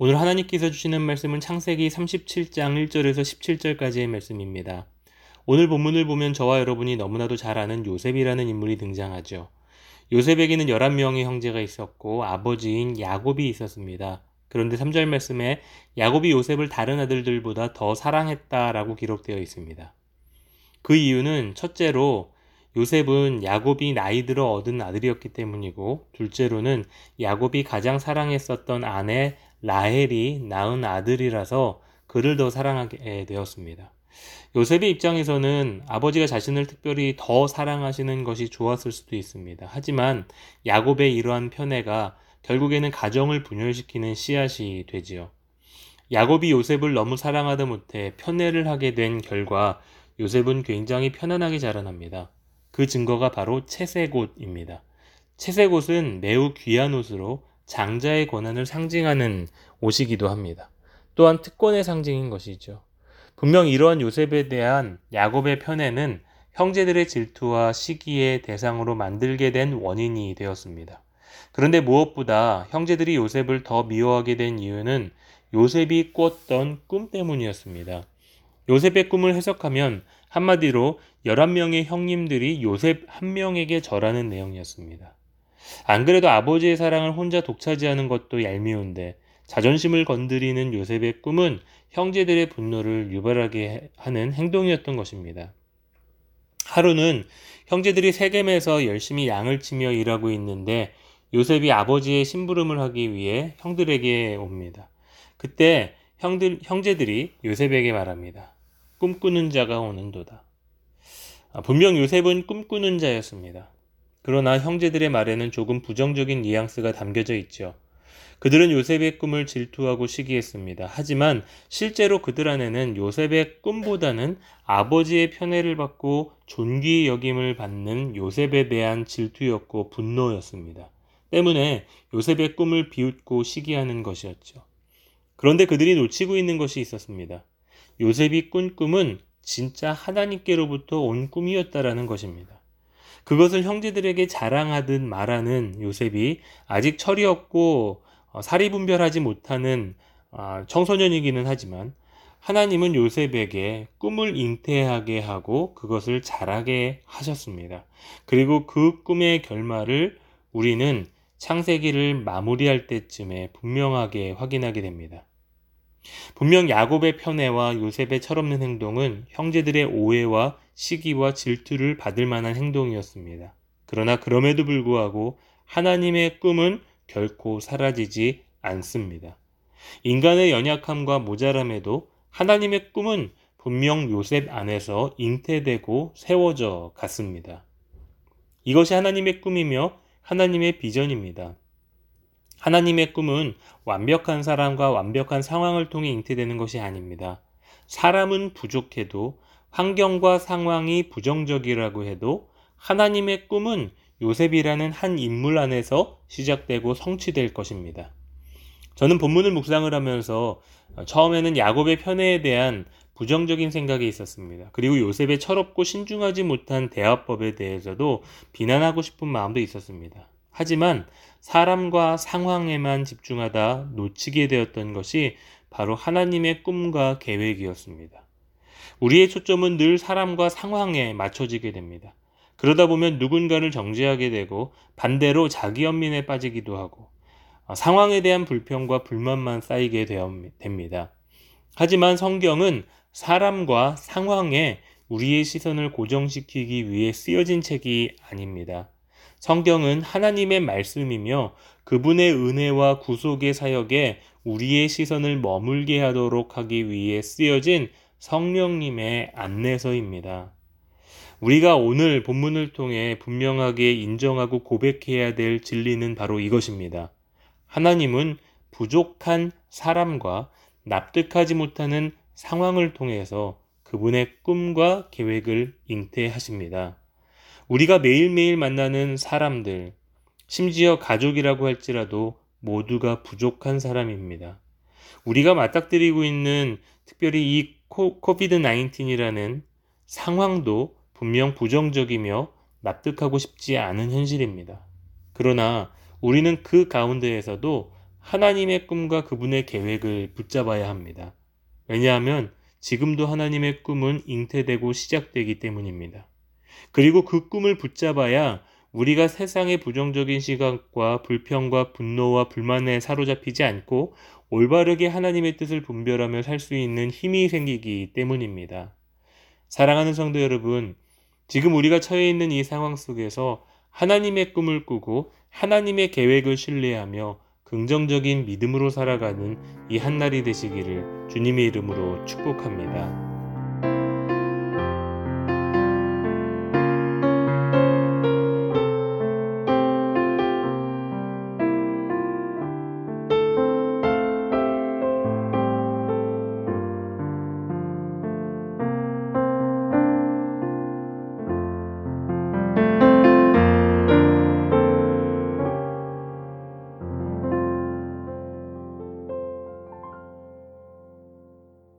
오늘 하나님께서 주시는 말씀은 창세기 37장 1절에서 17절까지의 말씀입니다. 오늘 본문을 보면 저와 여러분이 너무나도 잘 아는 요셉이라는 인물이 등장하죠. 요셉에게는 11명의 형제가 있었고 아버지인 야곱이 있었습니다. 그런데 3절 말씀에 야곱이 요셉을 다른 아들들보다 더 사랑했다라고 기록되어 있습니다. 그 이유는 첫째로 요셉은 야곱이 나이 들어 얻은 아들이었기 때문이고 둘째로는 야곱이 가장 사랑했었던 아내 라헬이 낳은 아들이라서 그를 더 사랑하게 되었습니다. 요셉의 입장에서는 아버지가 자신을 특별히 더 사랑하시는 것이 좋았을 수도 있습니다. 하지만 야곱의 이러한 편애가 결국에는 가정을 분열시키는 씨앗이 되지요. 야곱이 요셉을 너무 사랑하다 못해 편애를 하게 된 결과 요셉은 굉장히 편안하게 자라납니다. 그 증거가 바로 채색옷입니다. 채색옷은 매우 귀한 옷으로 장자의 권한을 상징하는 옷이기도 합니다. 또한 특권의 상징인 것이죠. 분명 이러한 요셉에 대한 야곱의 편애는 형제들의 질투와 시기의 대상으로 만들게 된 원인이 되었습니다. 그런데 무엇보다 형제들이 요셉을 더 미워하게 된 이유는 요셉이 꿨던 꿈 때문이었습니다. 요셉의 꿈을 해석하면 한마디로 11명의 형님들이 요셉 한 명에게 절하는 내용이었습니다. 안 그래도 아버지의 사랑을 혼자 독차지하는 것도 얄미운데 자존심을 건드리는 요셉의 꿈은 형제들의 분노를 유발하게 하는 행동이었던 것입니다. 하루는 형제들이 세겜에서 열심히 양을 치며 일하고 있는데 요셉이 아버지의 심부름을 하기 위해 형들에게 옵니다. 그때 형들, 형제들이 요셉에게 말합니다. 꿈꾸는 자가 오는도다. 아, 분명 요셉은 꿈꾸는 자였습니다. 그러나 형제들의 말에는 조금 부정적인 뉘앙스가 담겨져 있죠. 그들은 요셉의 꿈을 질투하고 시기했습니다. 하지만 실제로 그들 안에는 요셉의 꿈보다는 아버지의 편애를 받고 존귀 여김을 받는 요셉에 대한 질투였고 분노였습니다. 때문에 요셉의 꿈을 비웃고 시기하는 것이었죠. 그런데 그들이 놓치고 있는 것이 있었습니다. 요셉이 꾼 꿈은 진짜 하나님께로부터 온 꿈이었다라는 것입니다. 그것을 형제들에게 자랑하듯 말하는 요셉이 아직 철이 없고 어, 사리 분별하지 못하는 아, 청소년이기는 하지만 하나님은 요셉에게 꿈을 잉태하게 하고 그것을 잘하게 하셨습니다. 그리고 그 꿈의 결말을 우리는 창세기를 마무리할 때쯤에 분명하게 확인하게 됩니다. 분명 야곱의 편애와 요셉의 철없는 행동은 형제들의 오해와 시기와 질투를 받을 만한 행동이었습니다. 그러나 그럼에도 불구하고 하나님의 꿈은 결코 사라지지 않습니다. 인간의 연약함과 모자람에도 하나님의 꿈은 분명 요셉 안에서 잉태되고 세워져 갔습니다. 이것이 하나님의 꿈이며 하나님의 비전입니다. 하나님의 꿈은 완벽한 사람과 완벽한 상황을 통해 잉태되는 것이 아닙니다. 사람은 부족해도 환경과 상황이 부정적이라고 해도 하나님의 꿈은 요셉이라는 한 인물 안에서 시작되고 성취될 것입니다. 저는 본문을 묵상을 하면서 처음에는 야곱의 편애에 대한 부정적인 생각이 있었습니다. 그리고 요셉의 철없고 신중하지 못한 대화법에 대해서도 비난하고 싶은 마음도 있었습니다. 하지만 사람과 상황에만 집중하다 놓치게 되었던 것이 바로 하나님의 꿈과 계획이었습니다. 우리의 초점은 늘 사람과 상황에 맞춰지게 됩니다. 그러다 보면 누군가를 정죄하게 되고 반대로 자기 연민에 빠지기도 하고 어, 상황에 대한 불평과 불만만 쌓이게 됩니다. 하지만 성경은 사람과 상황에 우리의 시선을 고정시키기 위해 쓰여진 책이 아닙니다. 성경은 하나님의 말씀이며 그분의 은혜와 구속의 사역에 우리의 시선을 머물게 하도록 하기 위해 쓰여진 성령님의 안내서입니다. 우리가 오늘 본문을 통해 분명하게 인정하고 고백해야 될 진리는 바로 이것입니다. 하나님은 부족한 사람과 납득하지 못하는 상황을 통해서 그분의 꿈과 계획을 잉태하십니다. 우리가 매일매일 만나는 사람들, 심지어 가족이라고 할지라도 모두가 부족한 사람입니다. 우리가 맞닥뜨리고 있는 특별히 이 코비드 19이라는 상황도 분명 부정적이며 납득하고 싶지 않은 현실입니다. 그러나 우리는 그 가운데에서도 하나님의 꿈과 그분의 계획을 붙잡아야 합니다. 왜냐하면 지금도 하나님의 꿈은 잉태되고 시작되기 때문입니다. 그리고 그 꿈을 붙잡아야 우리가 세상의 부정적인 시각과 불평과 분노와 불만에 사로잡히지 않고 올바르게 하나님의 뜻을 분별하며 살 수 있는 힘이 생기기 때문입니다. 사랑하는 성도 여러분, 지금 우리가 처해 있는 이 상황 속에서 하나님의 꿈을 꾸고 하나님의 계획을 신뢰하며 긍정적인 믿음으로 살아가는 이 한날이 되시기를 주님의 이름으로 축복합니다.